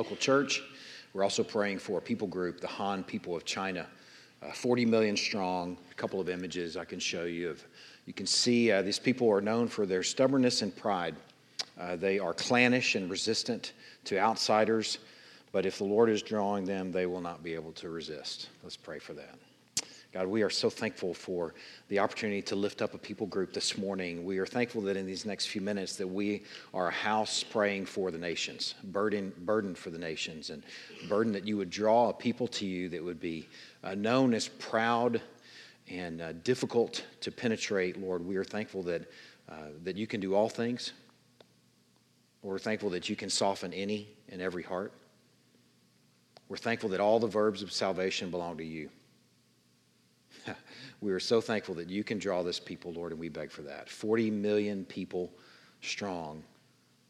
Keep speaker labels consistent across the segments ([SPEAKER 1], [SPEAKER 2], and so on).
[SPEAKER 1] local church. We're also praying for a people group, the Han people of China, uh, 40 million strong. A couple of images I can show you of. You can see uh, these people are known for their stubbornness and pride. Uh, they are clannish and resistant to outsiders, but if the Lord is drawing them, they will not be able to resist. Let's pray for that. God, we are so thankful for the opportunity to lift up a people group this morning. We are thankful that in these next few minutes that we are a house praying for the nations, burden, burden for the nations, and burden that you would draw a people to you that would be uh, known as proud and uh, difficult to penetrate. Lord, we are thankful that, uh, that you can do all things. We're thankful that you can soften any and every heart. We're thankful that all the verbs of salvation belong to you. We are so thankful that you can draw this people, Lord, and we beg for that. 40 million people strong,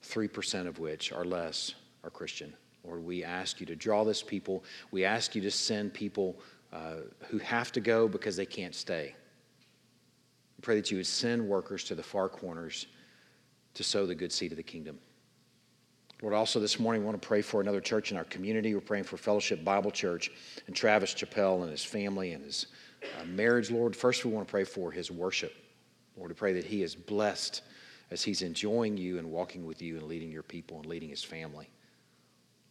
[SPEAKER 1] 3% of which are less are Christian. Lord, we ask you to draw this people. We ask you to send people uh, who have to go because they can't stay. We pray that you would send workers to the far corners to sow the good seed of the kingdom. Lord, also this morning, we want to pray for another church in our community. We're praying for Fellowship Bible Church and Travis Chappelle and his family and his uh, marriage, Lord. First, we want to pray for his worship. Lord, to pray that he is blessed as he's enjoying you and walking with you and leading your people and leading his family.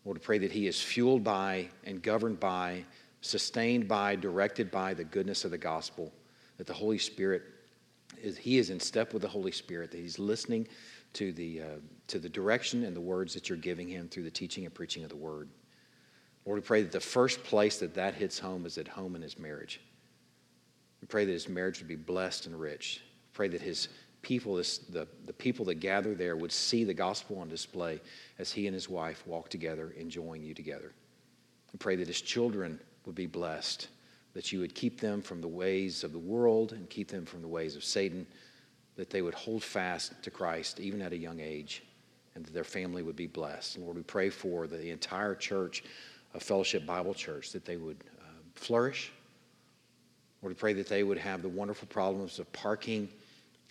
[SPEAKER 1] Lord, to pray that he is fueled by and governed by, sustained by, directed by the goodness of the gospel, that the Holy Spirit is, he is in step with the Holy Spirit, that he's listening to the, uh, to the direction and the words that you're giving him through the teaching and preaching of the word. Lord, we pray that the first place that that hits home is at home in his marriage. We pray that his marriage would be blessed and rich. Pray that his people, this, the, the people that gather there, would see the gospel on display as he and his wife walk together, enjoying you together. We pray that his children would be blessed, that you would keep them from the ways of the world and keep them from the ways of Satan, that they would hold fast to Christ even at a young age, and that their family would be blessed. Lord, we pray for the entire church of Fellowship Bible Church, that they would uh, flourish Lord, we pray that they would have the wonderful problems of parking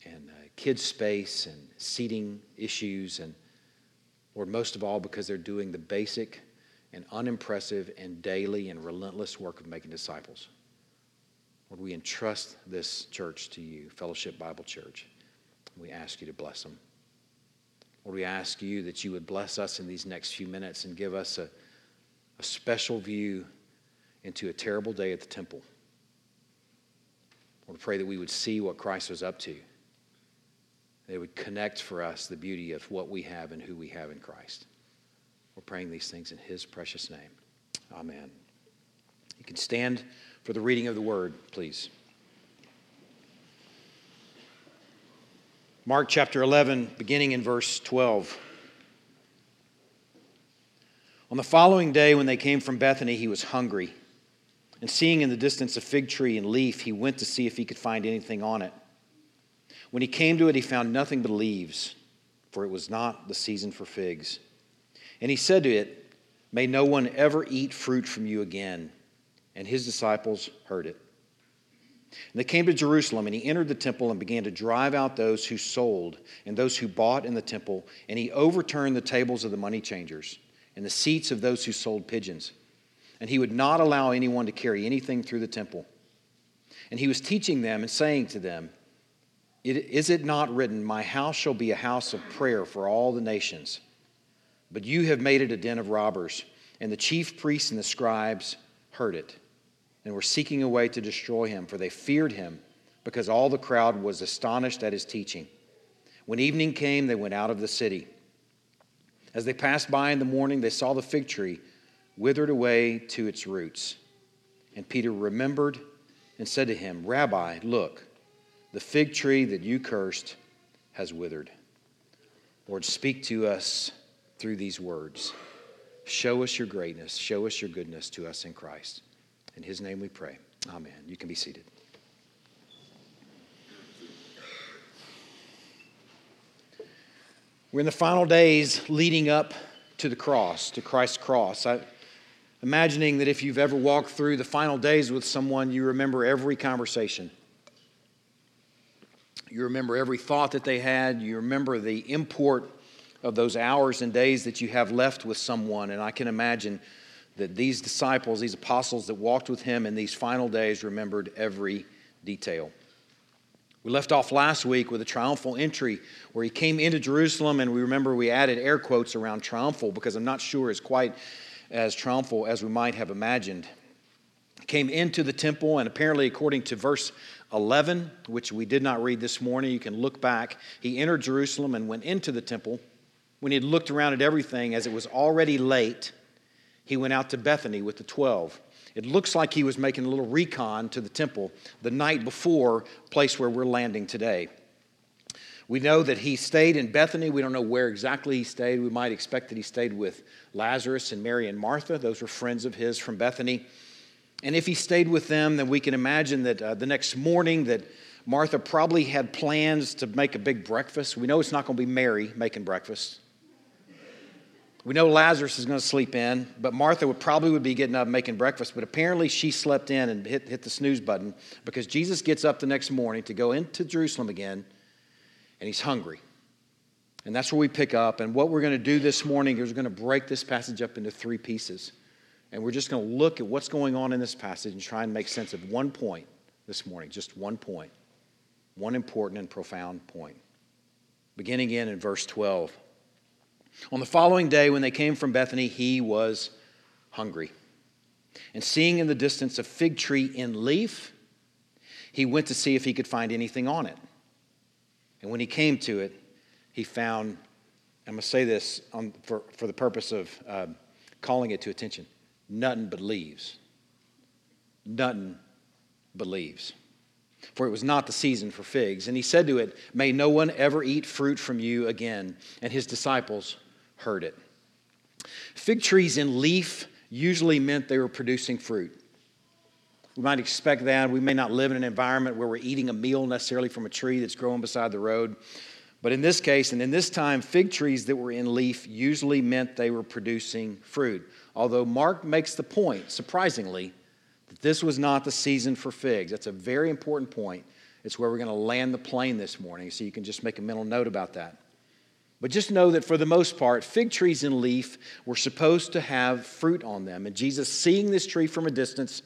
[SPEAKER 1] and uh, kids' space and seating issues. And Lord, most of all, because they're doing the basic and unimpressive and daily and relentless work of making disciples. Lord, we entrust this church to you, Fellowship Bible Church. We ask you to bless them. Lord, we ask you that you would bless us in these next few minutes and give us a, a special view into a terrible day at the temple. Lord, pray that we would see what Christ was up to. They would connect for us the beauty of what we have and who we have in Christ. We're praying these things in His precious name. Amen. You can stand for the reading of the word, please. Mark chapter 11, beginning in verse 12. On the following day, when they came from Bethany, he was hungry. And seeing in the distance a fig tree and leaf, he went to see if he could find anything on it. When he came to it, he found nothing but leaves, for it was not the season for figs. And he said to it, May no one ever eat fruit from you again. And his disciples heard it. And they came to Jerusalem, and he entered the temple and began to drive out those who sold and those who bought in the temple. And he overturned the tables of the money changers and the seats of those who sold pigeons and he would not allow anyone to carry anything through the temple. And he was teaching them and saying to them, Is it not written, My house shall be a house of prayer for all the nations? But you have made it a den of robbers. And the chief priests and the scribes heard it and were seeking a way to destroy him, for they feared him, because all the crowd was astonished at his teaching. When evening came, they went out of the city. As they passed by in the morning, they saw the fig tree withered away to its roots. And Peter remembered and said to him, Rabbi, look, the fig tree that you cursed has withered. Lord, speak to us through these words. Show us your greatness. Show us your goodness to us in Christ. In his name we pray. Amen. You can be seated. We're in the final days leading up to the cross, to Christ's cross. I, imagining that if you've ever walked through the final days with someone, you remember every conversation. You remember every thought that they had. You remember the import of those hours and days that you have left with someone. And I can imagine that these disciples, these apostles that walked with him in these final days, remembered every detail. We left off last week with a triumphal entry where he came into Jerusalem, and we remember we added air quotes around triumphal because I'm not sure it's quite as triumphal as we might have imagined. Came into the temple, and apparently, according to verse 11, which we did not read this morning, you can look back. He entered Jerusalem and went into the temple. When he had looked around at everything, as it was already late, he went out to Bethany with the twelve. It looks like he was making a little recon to the temple the night before, place where we're landing today. We know that he stayed in Bethany. We don't know where exactly he stayed. We might expect that he stayed with Lazarus and Mary and Martha. Those were friends of his from Bethany. And if he stayed with them, then we can imagine that uh, the next morning that Martha probably had plans to make a big breakfast. We know it's not going to be Mary making breakfast. We know Lazarus is going to sleep in, but Martha would probably would be getting up making breakfast. But apparently she slept in and hit, hit the snooze button because Jesus gets up the next morning to go into Jerusalem again, and he's hungry. And that's where we pick up. And what we're going to do this morning is we're going to break this passage up into three pieces. And we're just going to look at what's going on in this passage and try and make sense of one point this morning, just one point, one important and profound point. Beginning in in verse 12. On the following day, when they came from Bethany, he was hungry. And seeing in the distance a fig tree in leaf, he went to see if he could find anything on it. And when he came to it, he found, I'm going to say this on, for, for the purpose of uh, calling it to attention nothing but leaves. Nothing but leaves. For it was not the season for figs. And he said to it, May no one ever eat fruit from you again. And his disciples heard it. Fig trees in leaf usually meant they were producing fruit. We might expect that. We may not live in an environment where we're eating a meal necessarily from a tree that's growing beside the road. But in this case, and in this time, fig trees that were in leaf usually meant they were producing fruit. Although Mark makes the point, surprisingly, that this was not the season for figs. That's a very important point. It's where we're going to land the plane this morning, so you can just make a mental note about that. But just know that for the most part, fig trees in leaf were supposed to have fruit on them. And Jesus, seeing this tree from a distance,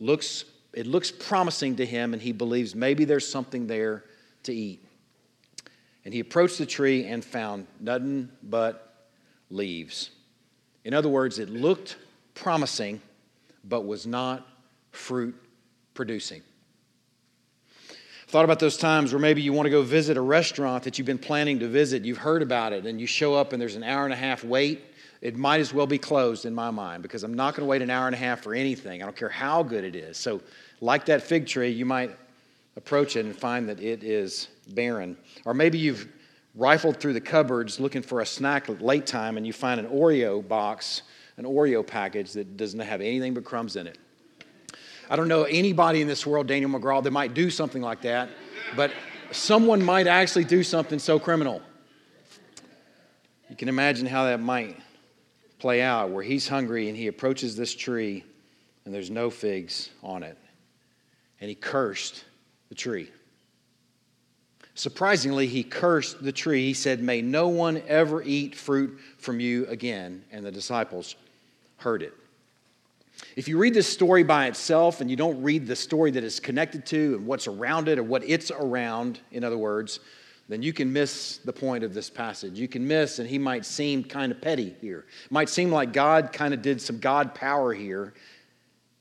[SPEAKER 1] looks, it looks promising to him, and he believes maybe there's something there to eat. And he approached the tree and found nothing but leaves. In other words, it looked promising, but was not fruit producing. Thought about those times where maybe you want to go visit a restaurant that you've been planning to visit, you've heard about it, and you show up and there's an hour and a half wait. It might as well be closed in my mind because I'm not going to wait an hour and a half for anything. I don't care how good it is. So, like that fig tree, you might approach it and find that it is barren. Or maybe you've rifled through the cupboards looking for a snack at late time and you find an Oreo box, an Oreo package that doesn't have anything but crumbs in it. I don't know anybody in this world, Daniel McGraw, that might do something like that, but someone might actually do something so criminal. You can imagine how that might play out, where he's hungry and he approaches this tree and there's no figs on it. And he cursed the tree. Surprisingly, he cursed the tree. He said, May no one ever eat fruit from you again. And the disciples heard it. If you read this story by itself and you don't read the story that it's connected to and what's around it or what it's around, in other words, then you can miss the point of this passage. You can miss, and he might seem kind of petty here. It might seem like God kind of did some God power here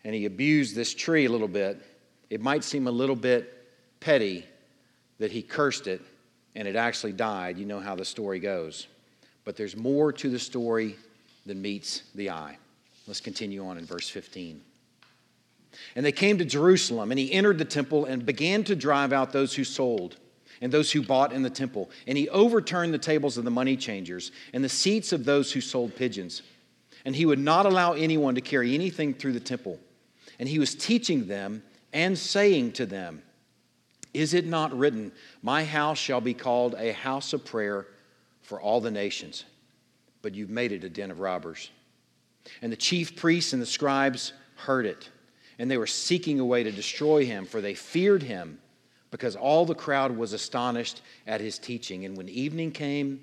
[SPEAKER 1] and he abused this tree a little bit. It might seem a little bit petty that he cursed it and it actually died. You know how the story goes. But there's more to the story than meets the eye. Let's continue on in verse 15. And they came to Jerusalem, and he entered the temple and began to drive out those who sold and those who bought in the temple. And he overturned the tables of the money changers and the seats of those who sold pigeons. And he would not allow anyone to carry anything through the temple. And he was teaching them and saying to them, Is it not written, My house shall be called a house of prayer for all the nations? But you've made it a den of robbers. And the chief priests and the scribes heard it, and they were seeking a way to destroy him, for they feared him, because all the crowd was astonished at his teaching. And when evening came,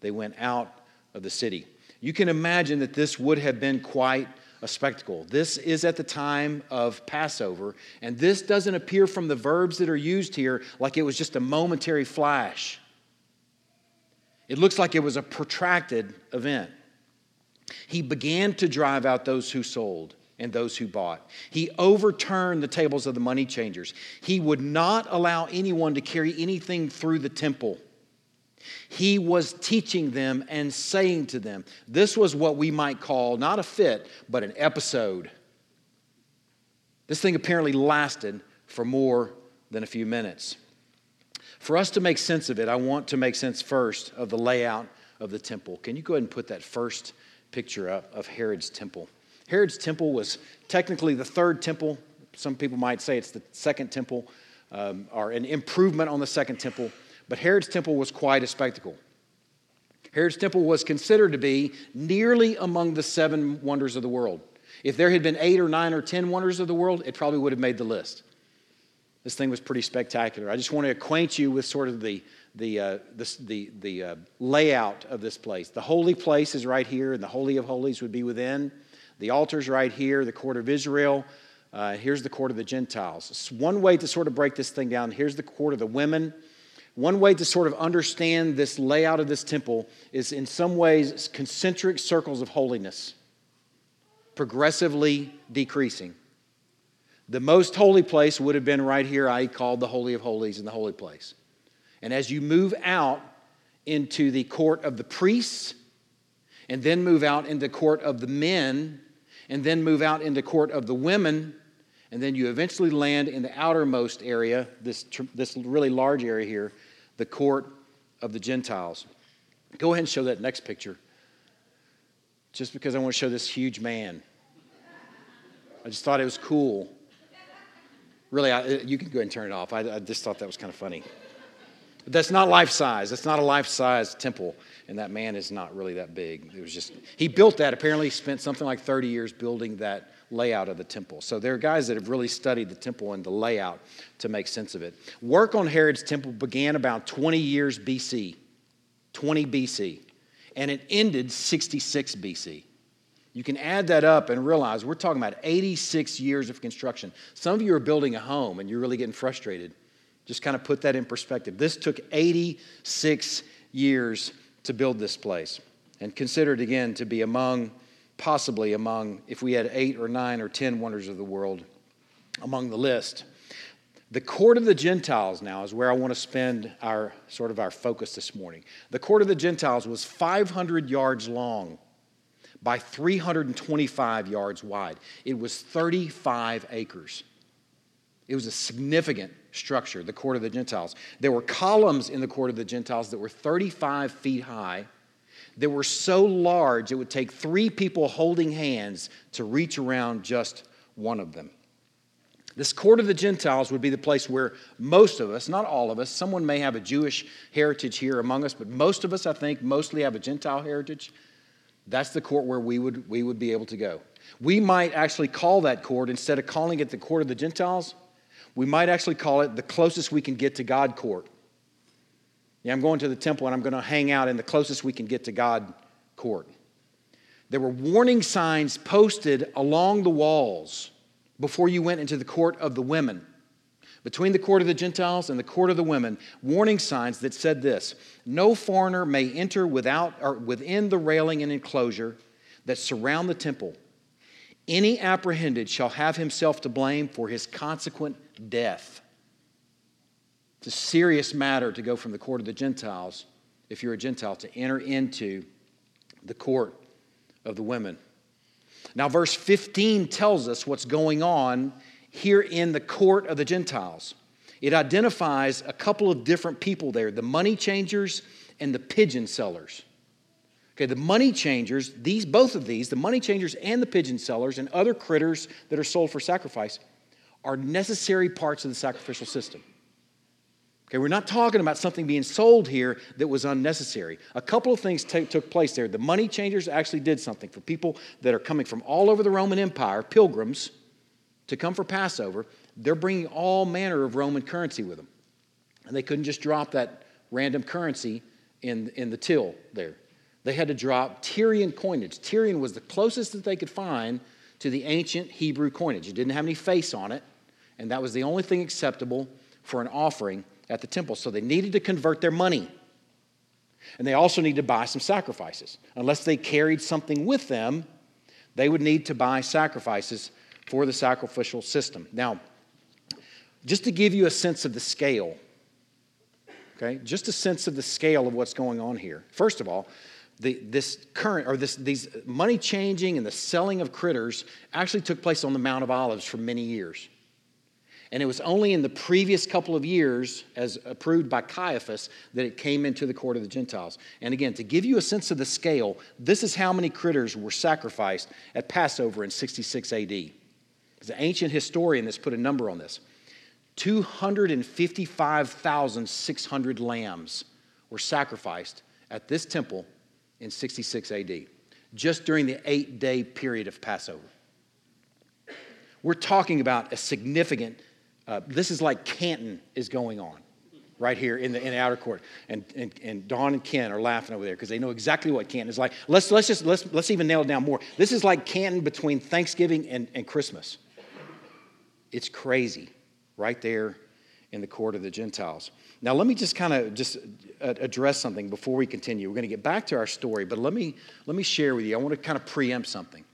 [SPEAKER 1] they went out of the city. You can imagine that this would have been quite a spectacle. This is at the time of Passover, and this doesn't appear from the verbs that are used here like it was just a momentary flash. It looks like it was a protracted event. He began to drive out those who sold and those who bought. He overturned the tables of the money changers. He would not allow anyone to carry anything through the temple. He was teaching them and saying to them, this was what we might call not a fit, but an episode. This thing apparently lasted for more than a few minutes. For us to make sense of it, I want to make sense first of the layout of the temple. Can you go ahead and put that first picture up of Herod's temple? Herod's temple was technically the third temple. Some people might say it's the second temple, um, or an improvement on the second temple. But Herod's temple was quite a spectacle. Herod's temple was considered to be nearly among the seven wonders of the world. If there had been eight or nine or ten wonders of the world, it probably would have made the list. This thing was pretty spectacular. I just want to acquaint you with sort of the, the, uh, the, the, the uh, layout of this place. The holy place is right here, and the Holy of Holies would be within. The altar's right here, the court of Israel. Uh, here's the court of the Gentiles. It's one way to sort of break this thing down. Here's the court of the women. One way to sort of understand this layout of this temple is in some ways concentric circles of holiness, progressively decreasing. The most holy place would have been right here, I called the Holy of Holies in the holy place. And as you move out into the court of the priests, and then move out into the court of the men, and then move out into court of the women, and then you eventually land in the outermost area, this, this really large area here, the court of the Gentiles. Go ahead and show that next picture. Just because I want to show this huge man. I just thought it was cool. Really, I, you can go ahead and turn it off. I, I just thought that was kind of funny. But that's not life size. That's not a life size temple. And that man is not really that big. It was just, he built that. Apparently, he spent something like 30 years building that layout of the temple. So there are guys that have really studied the temple and the layout to make sense of it. Work on Herod's temple began about 20 years BC, 20 BC, and it ended 66 BC. You can add that up and realize we're talking about 86 years of construction. Some of you are building a home and you're really getting frustrated. Just kind of put that in perspective. This took 86 years to build this place. And consider it again to be among possibly among, if we had eight or nine or ten wonders of the world among the list. The court of the Gentiles now is where I want to spend our sort of our focus this morning. The court of the Gentiles was 500 yards long by 325 yards wide. It was 35 acres. It was a significant structure, the court of the Gentiles. There were columns in the court of the Gentiles that were 35 feet high that were so large it would take three people holding hands to reach around just one of them. This court of the Gentiles would be the place where most of us, not all of us, someone may have a Jewish heritage here among us, but most of us, I think, mostly have a Gentile heritage. That's the court where we would, we would be able to go. We might actually call that court, instead of calling it the court of the Gentiles, we might actually call it the closest we can get to God court. Yeah, I'm going to the temple and I'm going to hang out in the closest we can get to God court. There were warning signs posted along the walls before you went into the court of the women. Between the court of the Gentiles and the court of the women, warning signs that said this No foreigner may enter without or within the railing and enclosure that surround the temple. Any apprehended shall have himself to blame for his consequent death. It's a serious matter to go from the court of the Gentiles, if you're a Gentile, to enter into the court of the women. Now, verse 15 tells us what's going on here in the court of the Gentiles. It identifies a couple of different people there the money changers and the pigeon sellers. Okay, the money changers, these both of these, the money changers and the pigeon sellers and other critters that are sold for sacrifice, are necessary parts of the sacrificial system. Okay, we're not talking about something being sold here that was unnecessary. A couple of things t- took place there. The money changers actually did something for people that are coming from all over the Roman Empire, pilgrims, to come for Passover. They're bringing all manner of Roman currency with them. And they couldn't just drop that random currency in, in the till there. They had to drop Tyrian coinage. Tyrian was the closest that they could find to the ancient Hebrew coinage. It didn't have any face on it, and that was the only thing acceptable for an offering at the temple. So they needed to convert their money. And they also needed to buy some sacrifices. Unless they carried something with them, they would need to buy sacrifices for the sacrificial system. Now, just to give you a sense of the scale, okay, just a sense of the scale of what's going on here. First of all, the, this current or this, these money changing and the selling of critters actually took place on the Mount of Olives for many years. And it was only in the previous couple of years, as approved by Caiaphas, that it came into the court of the Gentiles. And again, to give you a sense of the scale, this is how many critters were sacrificed at Passover in 66 AD. an ancient historian has put a number on this 255,600 lambs were sacrificed at this temple in 66 AD, just during the eight day period of Passover. We're talking about a significant uh, this is like Canton is going on right here in the, in the outer court. And, and, and Don and Ken are laughing over there because they know exactly what Canton is like. Let's, let's just, let's, let's even nail it down more. This is like Canton between Thanksgiving and, and Christmas. It's crazy right there in the court of the Gentiles. Now, let me just kind of just uh, address something before we continue. We're going to get back to our story, but let me, let me share with you. I want to kind of preempt something.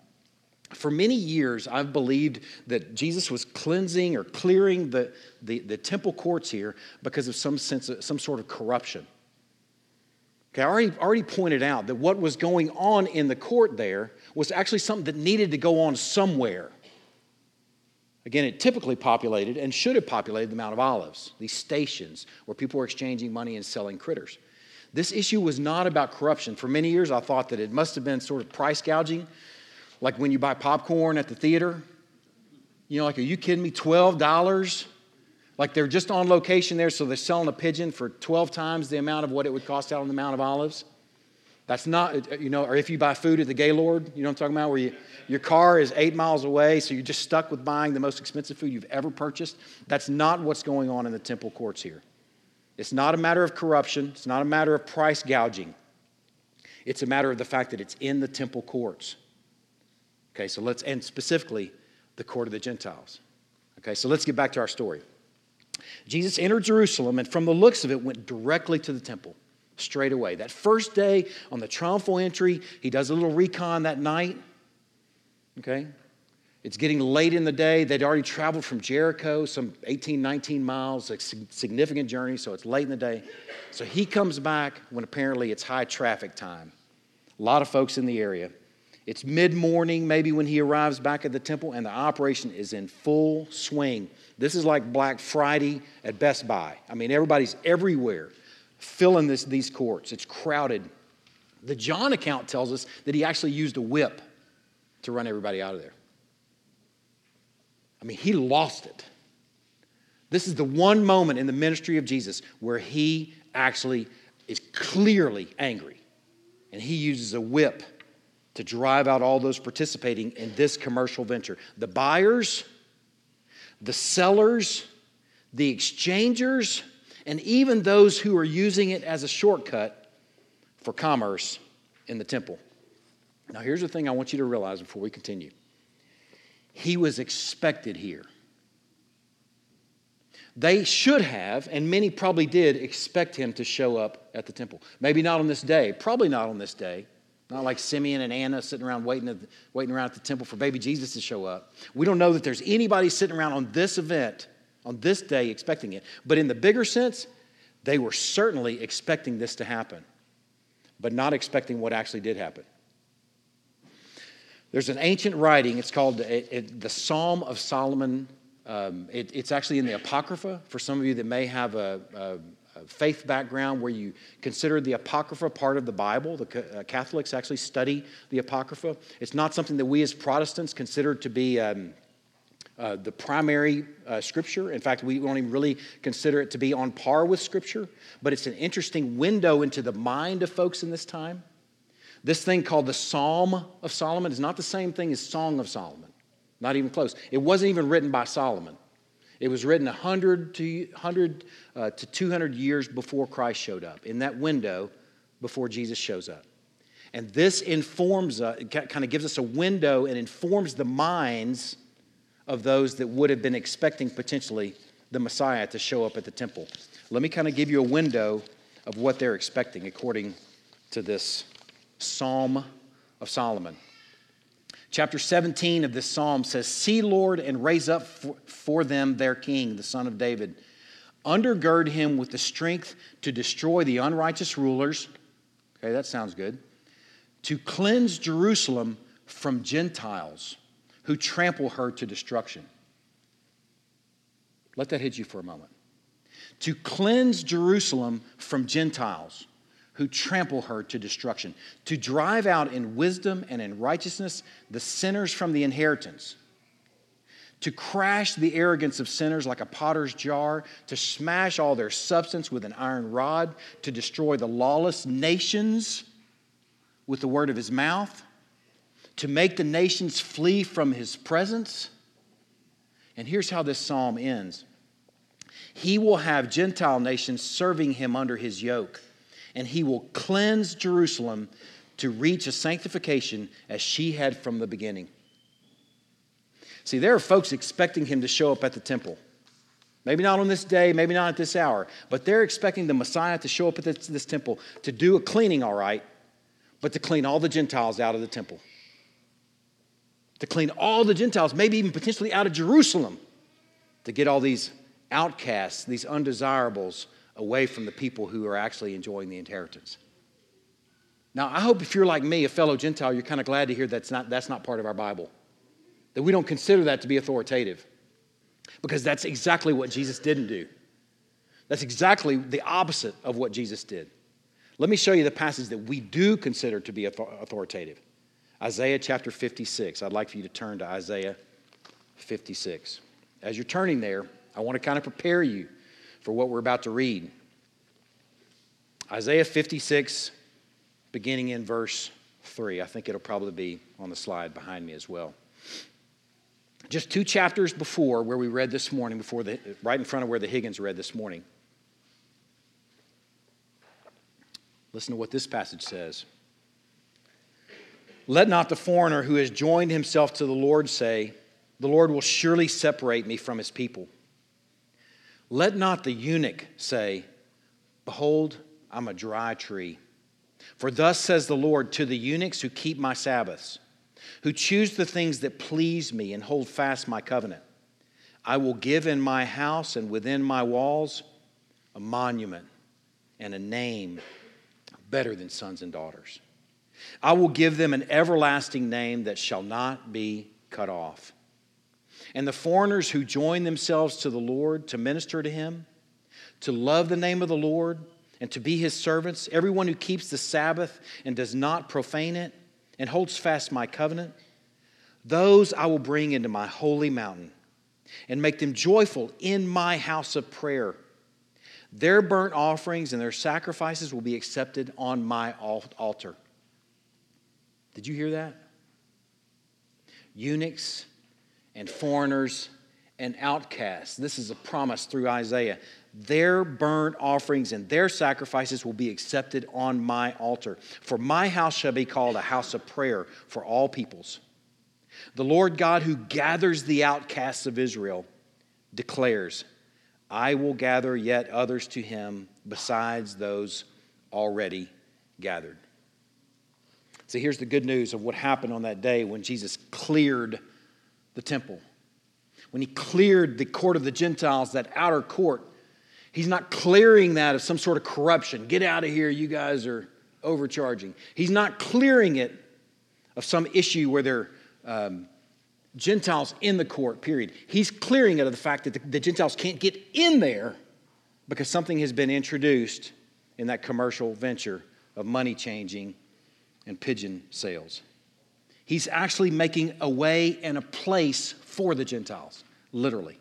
[SPEAKER 1] For many years, I've believed that Jesus was cleansing or clearing the, the, the, temple courts here because of some sense of some sort of corruption. Okay, I already, already pointed out that what was going on in the court there was actually something that needed to go on somewhere. Again, it typically populated and should have populated the Mount of Olives, these stations where people were exchanging money and selling critters. This issue was not about corruption. For many years, I thought that it must have been sort of price gouging like when you buy popcorn at the theater. You know, like, are you kidding me? $12? Like they're just on location there, so they're selling a pigeon for 12 times the amount of what it would cost out on the Mount of Olives. That's not, you know, or if you buy food at the Gaylord, you know what I'm talking about, where you, your car is eight miles away, so you're just stuck with buying the most expensive food you've ever purchased. That's not what's going on in the temple courts here. It's not a matter of corruption, it's not a matter of price gouging. It's a matter of the fact that it's in the temple courts. Okay, so let's, and specifically the court of the Gentiles. Okay, so let's get back to our story. Jesus entered Jerusalem and from the looks of it went directly to the temple straight away. That first day on the triumphal entry, he does a little recon that night. Okay? It's getting late in the day. They'd already traveled from Jericho, some 18, 19 miles, a significant journey, so it's late in the day. So he comes back when apparently it's high traffic time. A lot of folks in the area. It's mid morning, maybe when he arrives back at the temple, and the operation is in full swing. This is like Black Friday at Best Buy. I mean, everybody's everywhere filling this, these courts. It's crowded. The John account tells us that he actually used a whip to run everybody out of there. I mean, he lost it. This is the one moment in the ministry of Jesus where he actually is clearly angry. And he uses a whip to drive out all those participating in this commercial venture the buyers, the sellers, the exchangers, and even those who are using it as a shortcut for commerce in the temple. Now, here's the thing I want you to realize before we continue he was expected here. They should have, and many probably did, expect him to show up at the temple. Maybe not on this day, probably not on this day. Not like Simeon and Anna sitting around waiting, at, waiting around at the temple for baby Jesus to show up. We don't know that there's anybody sitting around on this event, on this day, expecting it. But in the bigger sense, they were certainly expecting this to happen, but not expecting what actually did happen. There's an ancient writing, it's called it, it, the Psalm of Solomon. Um, it, it's actually in the Apocrypha. For some of you that may have a, a faith background where you consider the Apocrypha part of the Bible. The uh, Catholics actually study the Apocrypha. It's not something that we as Protestants consider to be um, uh, the primary uh, scripture. In fact, we don't even really consider it to be on par with scripture, but it's an interesting window into the mind of folks in this time. This thing called the Psalm of Solomon is not the same thing as Song of Solomon, not even close. It wasn't even written by Solomon. It was written 100 to, 100, uh, to 200 years before Christ showed up. In that window, before Jesus shows up. And this informs uh, kind of gives us a window and informs the minds of those that would have been expecting potentially the Messiah to show up at the temple. Let me kind of give you a window of what they're expecting according to this Psalm of Solomon. Chapter 17 of this psalm says, See, Lord, and raise up for, them their king, the son of David. Undergird him with the strength to destroy the unrighteous rulers. Okay, that sounds good. To cleanse Jerusalem from Gentiles who trample her to destruction. Let that hit you for a moment. To cleanse Jerusalem from Gentiles who trample her to destruction, to drive out in wisdom and in righteousness the sinners from the inheritance, to crash the arrogance of sinners like a potter's jar, to smash all their substance with an iron rod, to destroy the lawless nations with the word of his mouth, to make the nations flee from his presence. And here's how this psalm ends He will have Gentile nations serving him under his yoke and he will cleanse Jerusalem to reach a sanctification as she had from the beginning. See, there are folks expecting him to show up at the temple. Maybe not on this day, maybe not at this hour, but they're expecting the Messiah to show up at this, this temple to do a cleaning, all right, but to clean all the Gentiles out of the temple. To clean all the Gentiles, maybe even potentially out of Jerusalem, to get all these outcasts, these undesirables away from the people who are actually enjoying the inheritance. Now, I hope if you're like me, a fellow Gentile, you're kind of glad to hear that's not, that's not part of our Bible, that we don't consider that to be authoritative, because that's exactly what Jesus didn't do. That's exactly the opposite of what Jesus did. Let me show you the passage that we do consider to be authoritative Isaiah chapter 56. I'd like for you to turn to Isaiah 56. As you're turning there, I want to kind of prepare you for what we're about to read. Isaiah 56, beginning in verse 3. I think it'll probably be on the slide behind me as well. Just two chapters before where we read this morning, before the, right in front of where the Higgins read this morning. Listen to what this passage says. Let not the foreigner who has joined himself to the Lord say, The Lord will surely separate me from his people. Let not the eunuch say, Behold, I'm a dry tree. For thus says the Lord to the eunuchs who keep my Sabbaths, who choose the things that please me and hold fast my covenant. I will give in my house and within my walls a monument and a name better than sons and daughters. I will give them an everlasting name that shall not be cut off. And the foreigners who join themselves to the Lord to minister to him, to love the name of the Lord, and to be his servants, everyone who keeps the Sabbath and does not profane it and holds fast my covenant, those I will bring into my holy mountain and make them joyful in my house of prayer. Their burnt offerings and their sacrifices will be accepted on my altar. Did you hear that? Eunuchs and foreigners and outcasts. This is a promise through Isaiah. Their burnt offerings and their sacrifices will be accepted on my altar. For my house shall be called a house of prayer for all peoples. The Lord God, who gathers the outcasts of Israel, declares, I will gather yet others to him besides those already gathered. So here's the good news of what happened on that day when Jesus cleared the temple. When he cleared the court of the Gentiles, that outer court, he's not clearing that of some sort of corruption. Get out of here, you guys are overcharging. He's not clearing it of some issue where there are um, Gentiles in the court, period. He's clearing it of the fact that the, the Gentiles can't get in there because something has been introduced in that commercial venture of money changing and pigeon sales. He's actually making a way and a place for the Gentiles, literally.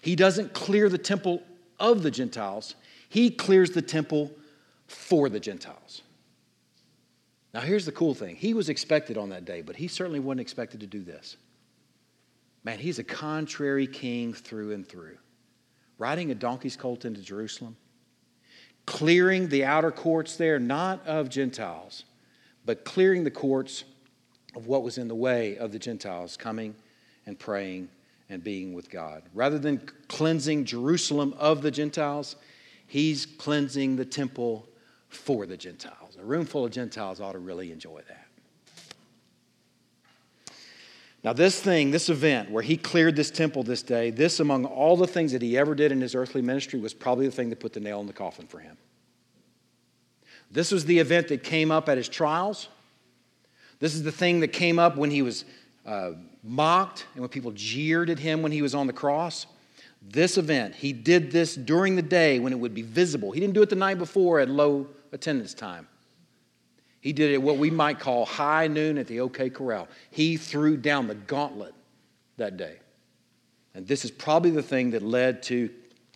[SPEAKER 1] He doesn't clear the temple of the Gentiles, he clears the temple for the Gentiles. Now, here's the cool thing he was expected on that day, but he certainly wasn't expected to do this. Man, he's a contrary king through and through. Riding a donkey's colt into Jerusalem, clearing the outer courts there, not of Gentiles, but clearing the courts of what was in the way of the Gentiles coming and praying and being with God. Rather than cleansing Jerusalem of the Gentiles, he's cleansing the temple for the Gentiles. A room full of Gentiles ought to really enjoy that. Now, this thing, this event where he cleared this temple this day, this among all the things that he ever did in his earthly ministry was probably the thing that put the nail in the coffin for him. This was the event that came up at his trials. This is the thing that came up when he was uh, mocked and when people jeered at him when he was on the cross. This event, he did this during the day when it would be visible. He didn't do it the night before at low attendance time. He did it what we might call high noon at the OK Corral. He threw down the gauntlet that day. And this is probably the thing that led to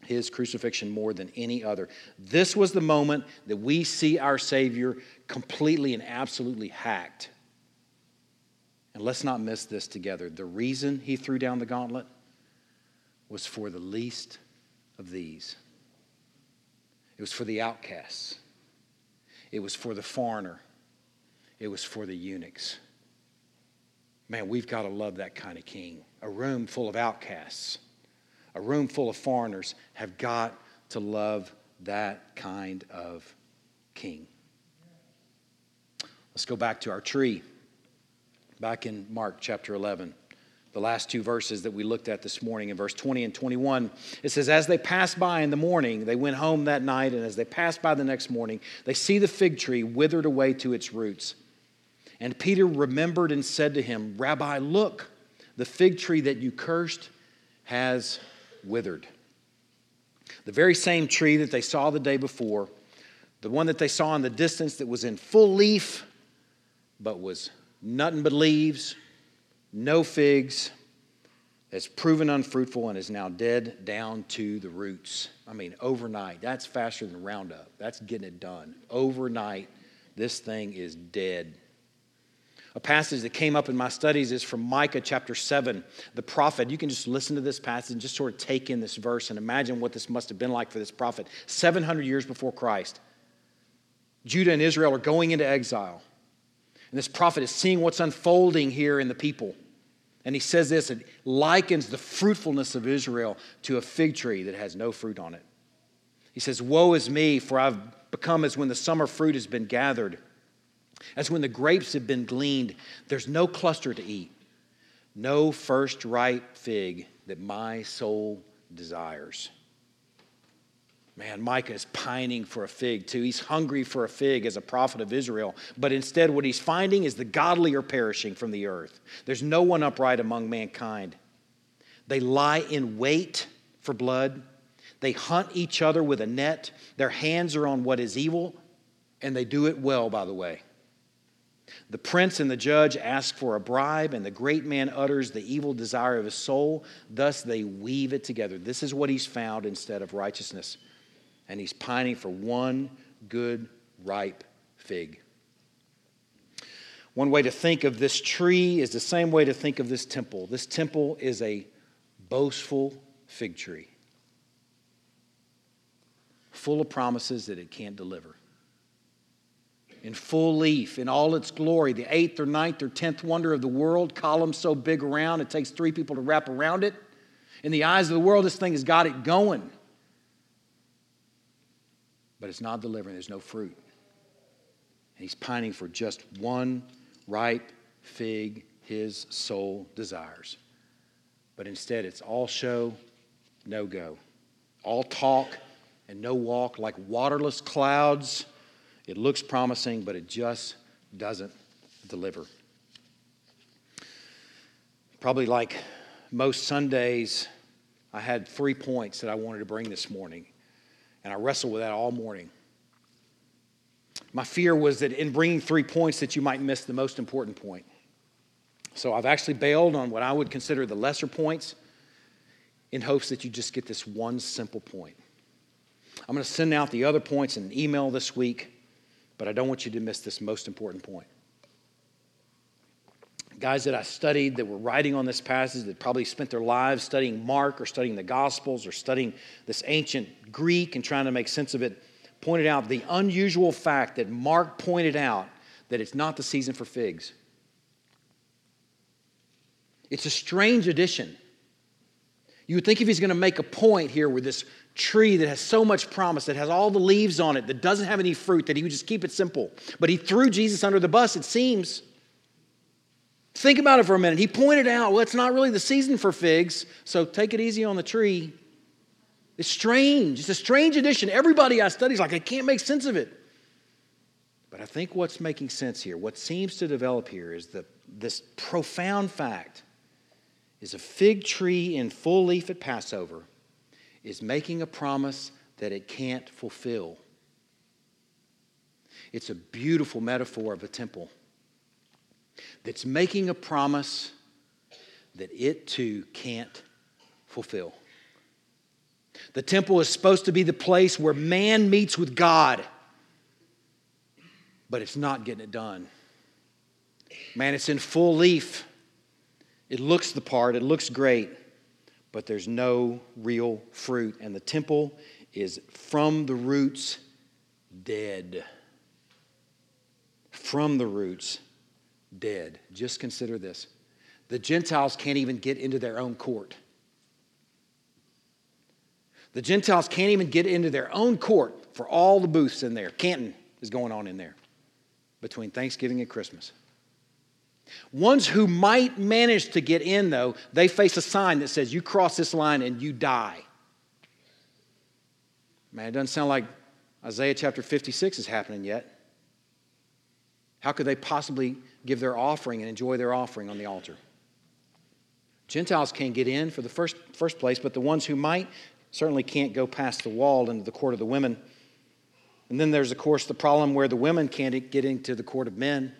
[SPEAKER 1] his crucifixion more than any other. This was the moment that we see our Savior completely and absolutely hacked. And let's not miss this together. The reason he threw down the gauntlet was for the least of these. It was for the outcasts. It was for the foreigner. It was for the eunuchs. Man, we've got to love that kind of king. A room full of outcasts, a room full of foreigners have got to love that kind of king. Let's go back to our tree, back in Mark chapter 11 the last two verses that we looked at this morning in verse 20 and 21. It says, As they passed by in the morning, they went home that night, and as they passed by the next morning, they see the fig tree withered away to its roots. And Peter remembered and said to him, Rabbi, look, the fig tree that you cursed has withered. The very same tree that they saw the day before, the one that they saw in the distance that was in full leaf, but was nothing but leaves, no figs, has proven unfruitful and is now dead down to the roots. I mean, overnight. That's faster than Roundup. That's getting it done. Overnight, this thing is dead. A passage that came up in my studies is from Micah chapter 7. The prophet, you can just listen to this passage and just sort of take in this verse and imagine what this must have been like for this prophet. 700 years before Christ, Judah and Israel are going into exile. And this prophet is seeing what's unfolding here in the people. And he says this it likens the fruitfulness of Israel to a fig tree that has no fruit on it. He says, Woe is me, for I've become as when the summer fruit has been gathered, as when the grapes have been gleaned. There's no cluster to eat, no first ripe fig that my soul desires. Man, Micah is pining for a fig too. He's hungry for a fig as a prophet of Israel. But instead, what he's finding is the godly are perishing from the earth. There's no one upright among mankind. They lie in wait for blood. They hunt each other with a net. Their hands are on what is evil, and they do it well, by the way. The prince and the judge ask for a bribe, and the great man utters the evil desire of his soul. Thus, they weave it together. This is what he's found instead of righteousness and he's pining for one good, ripe fig. One way to think of this tree is the same way to think of this temple. This temple is a boastful fig tree, full of promises that it can't deliver. In full leaf, in all its glory, the eighth or ninth or tenth wonder of the world, columns so big around, it takes three people to wrap around it. In the eyes of the world, this thing has got it going but it's not delivering. There's no fruit. And he's pining for just one ripe fig his soul desires. But instead, it's all show, no go. All talk and no walk, like waterless clouds. It looks promising, but it just doesn't deliver. Probably like most Sundays, I had three points that I wanted to bring this morning. And I wrestled with that all morning. My fear was that in bringing three points that you might miss the most important point. So I've actually bailed on what I would consider the lesser points in hopes that you just get this one simple point. I'm going to send out the other points in an email this week, but I don't want you to miss this most important point. Guys that I studied that were writing on this passage that probably spent their lives studying Mark or studying the Gospels or studying this ancient Greek and trying to make sense of it pointed out the unusual fact that Mark pointed out that it's not the season for figs. It's a strange addition. You would think if he's going to make a point here with this tree that has so much promise, that has all the leaves on it, that doesn't have any fruit, that he would just keep it simple. But he threw Jesus under the bus, it seems. Think about it for a minute. He pointed out, well, it's not really the season for figs, so take it easy on the tree. It's strange. It's a strange addition. Everybody I study is like, I can't make sense of it. But I think what's making sense here, what seems to develop here, is that this profound fact is a fig tree in full leaf at Passover is making a promise that it can't fulfill. It's a beautiful metaphor of a temple that's making a promise that it too can't fulfill. The temple is supposed to be the place where man meets with God, but it's not getting it done. Man, it's in full leaf. It looks the part, it looks great, but there's no real fruit. And the temple is from the roots dead. From the roots dead. Just consider this the Gentiles can't even get into their own court. The Gentiles can't even get into their own court for all the booths in there. Canton is going on in there between Thanksgiving and Christmas. Ones who might manage to get in, though, they face a sign that says, You cross this line and you die. Man, it doesn't sound like Isaiah chapter 56 is happening yet. How could they possibly give their offering and enjoy their offering on the altar? Gentiles can't get in for the first, first place, but the ones who might certainly can't go past the wall into the court of the women. And then there's, of course, the problem where the women can't get into the court of men.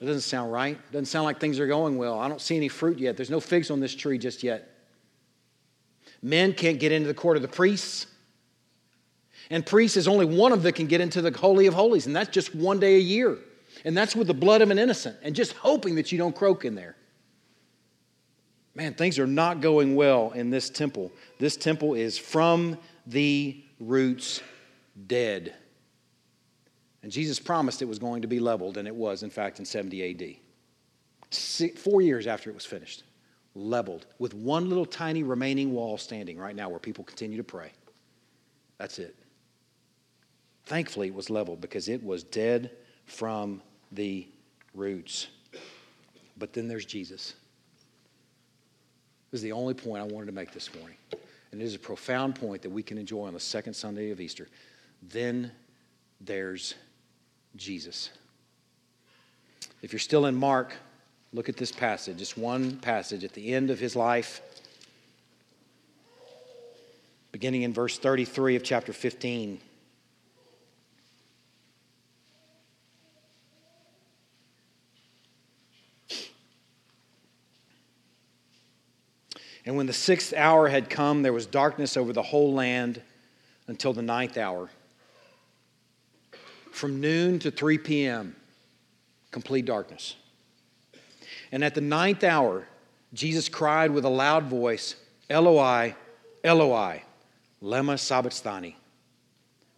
[SPEAKER 1] It doesn't sound right. It doesn't sound like things are going well. I don't see any fruit yet. There's no figs on this tree just yet. Men can't get into the court of the priests. And priests is only one of them that can get into the Holy of Holies, and that's just one day a year. And that's with the blood of an innocent, and just hoping that you don't croak in there. Man, things are not going well in this temple. This temple is from the roots dead. And Jesus promised it was going to be leveled, and it was, in fact, in 70 AD. four years after it was finished, leveled, with one little tiny remaining wall standing right now where people continue to pray. That's it. Thankfully, it was leveled because it was dead from the roots. But then there's Jesus. This is the only point I wanted to make this morning. And it is a profound point that we can enjoy on the second Sunday of Easter. Then there's Jesus. If you're still in Mark, look at this passage, just one passage at the end of his life, beginning in verse 33 of chapter 15. And when the sixth hour had come, there was darkness over the whole land until the ninth hour from noon to 3 p.m., complete darkness. And at the ninth hour, Jesus cried with a loud voice, Eloi, Eloi, lema sabachthani,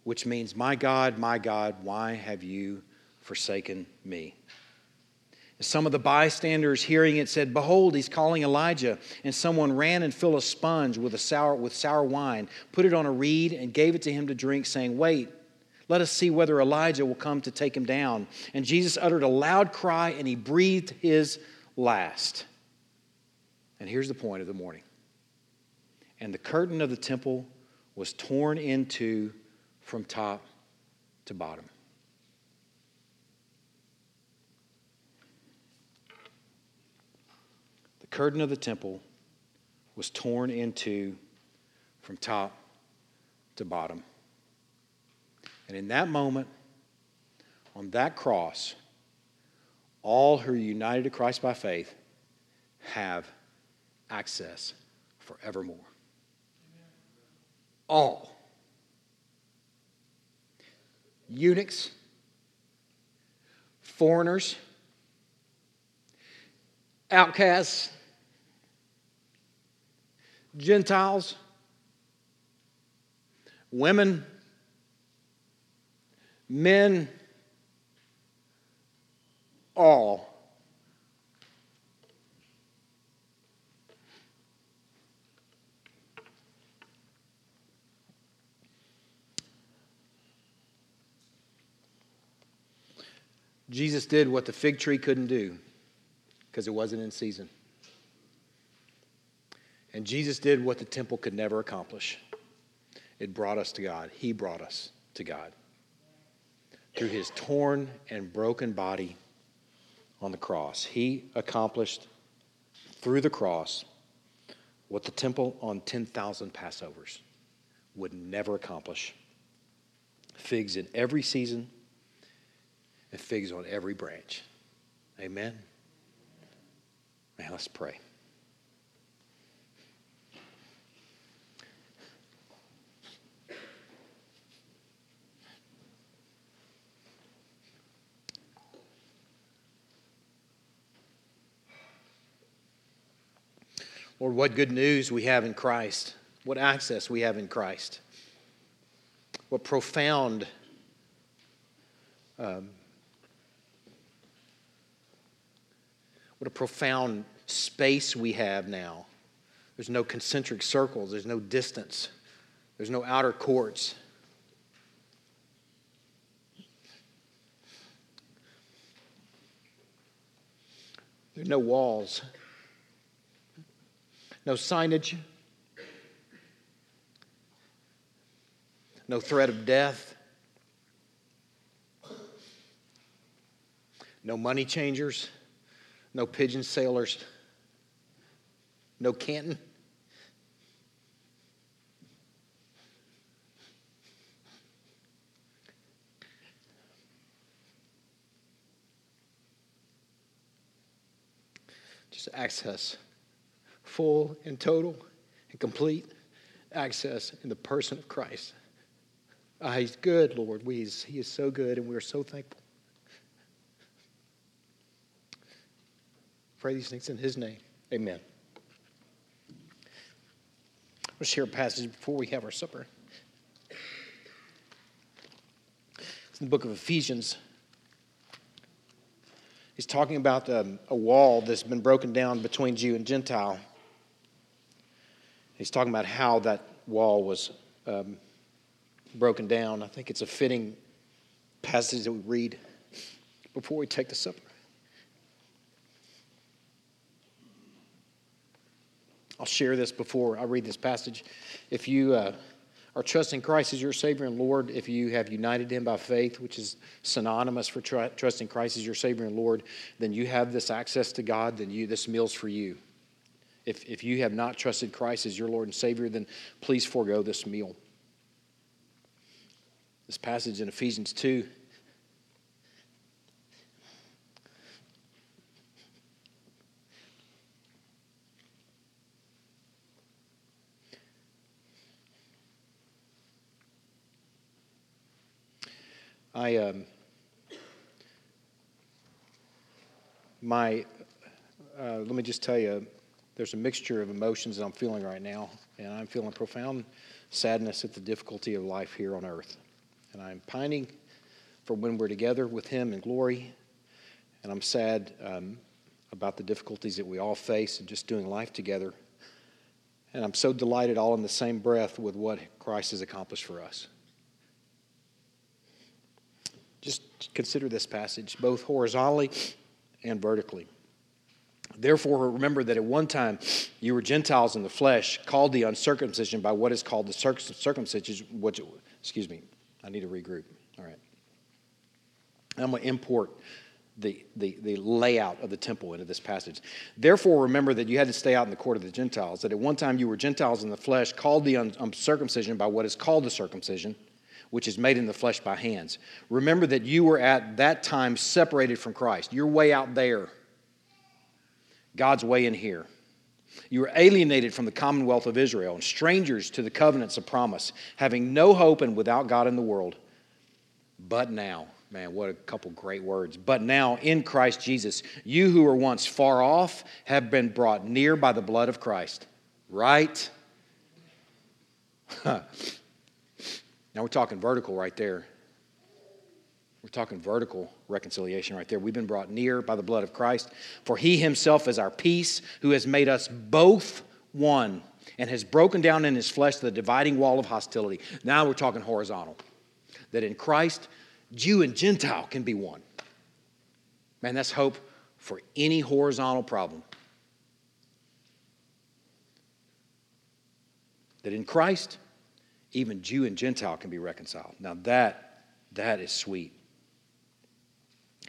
[SPEAKER 1] which means, My God, my God, why have you forsaken me? Some of the bystanders hearing it said, Behold, he's calling Elijah. And someone ran and filled a sponge with, a sour, with sour wine, put it on a reed, and gave it to him to drink, saying, Wait, let us see whether Elijah will come to take him down. And Jesus uttered a loud cry and he breathed his last. And here's the point of the morning. And the curtain of the temple was torn into from top to bottom. The curtain of the temple was torn into from top to bottom. And in that moment, on that cross, all who are united to Christ by faith have access forevermore. All. Eunuchs, foreigners, outcasts, Gentiles, women men all Jesus did what the fig tree couldn't do because it wasn't in season. And Jesus did what the temple could never accomplish it brought us to God. He brought us to God through his torn and broken body on the cross. He accomplished through the cross what the temple on 10,000 Passovers would never accomplish. Figs in every season and figs on every branch. Amen. Man, let's pray. Lord, what good news we have in Christ. What access we have in Christ. What profound um, what a profound space we have now. There's no concentric circles, there's no distance, there's no outer courts. There's no walls no signage, no threat of death, no money changers, no pigeon sailors, no Canton. Just access full and total and complete access in the person of Christ. Ah, he's good, Lord. We, he is so good, and we're so thankful. Pray these things in His name. Amen. Let's share a passage before we have our supper. It's in the book of Ephesians. He's talking about um, a wall that's been broken down between Jew and Gentile. He's talking about how that wall was um, broken down. I think it's a fitting passage that we read before we take the supper. I'll share this before I read this passage. If you uh, are trusting Christ as your Savior and Lord, if you have united Him by faith, which is synonymous for tr- trusting Christ as your Savior and Lord, then you have this access to God. Then you this meal's for you. If, if you have not trusted Christ as your Lord and Savior, then please forego this meal. This passage in Ephesians 2 I um, my uh, let me just tell you there's a mixture of emotions that I'm feeling right now, and I'm feeling profound sadness at the difficulty of life here on earth. And I'm pining for when we're together with Him in glory, and I'm sad um, about the difficulties that we all face in just doing life together. And I'm so delighted all in the same breath with what Christ has accomplished for us. Just consider this passage, both horizontally and vertically. Therefore, remember that at one time you were Gentiles in the flesh, called the uncircumcision by what is called the circumcision. Which, excuse me, I need to regroup. All right. I'm going to import the, the, the layout of the temple into this passage. Therefore, remember that you had to stay out in the court of the Gentiles, that at one time you were Gentiles in the flesh, called the uncircumcision by what is called the circumcision, which is made in the flesh by hands. Remember that you were at that time separated from Christ. You're way out there God's way in here. You were alienated from the commonwealth of Israel and strangers to the covenants of promise, having no hope and without God in the world. But now, man, what a couple great words. But now, in Christ Jesus, you who were once far off have been brought near by the blood of Christ. Right? now we're talking vertical right there. We're talking vertical reconciliation right there. We've been brought near by the blood of Christ. For he himself is our peace, who has made us both one and has broken down in his flesh the dividing wall of hostility. Now we're talking horizontal. That in Christ, Jew and Gentile can be one. Man, that's hope for any horizontal problem. That in Christ, even Jew and Gentile can be reconciled. Now that that is sweet.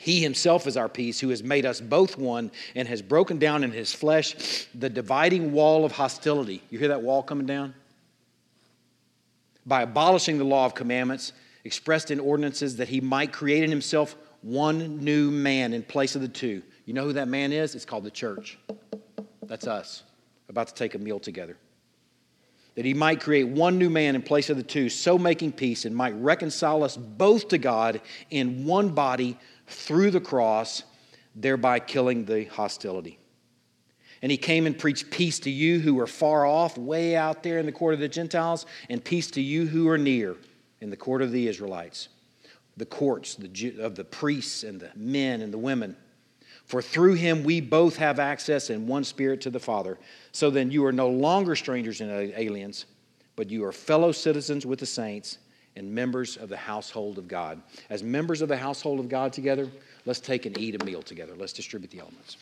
[SPEAKER 1] He himself is our peace, who has made us both one and has broken down in his flesh the dividing wall of hostility. You hear that wall coming down? By abolishing the law of commandments expressed in ordinances, that he might create in himself one new man in place of the two. You know who that man is? It's called the church. That's us, about to take a meal together. That he might create one new man in place of the two, so making peace, and might reconcile us both to God in one body through the cross, thereby killing the hostility. And he came and preached peace to you who are far off, way out there in the court of the Gentiles, and peace to you who are near in the court of the Israelites, the courts of the priests and the men and the women. For through him we both have access in one spirit to the Father. So then you are no longer strangers and aliens, but you are fellow citizens with the saints and members of the household of God. As members of the household of God together, let's take and eat a meal together. Let's distribute the elements.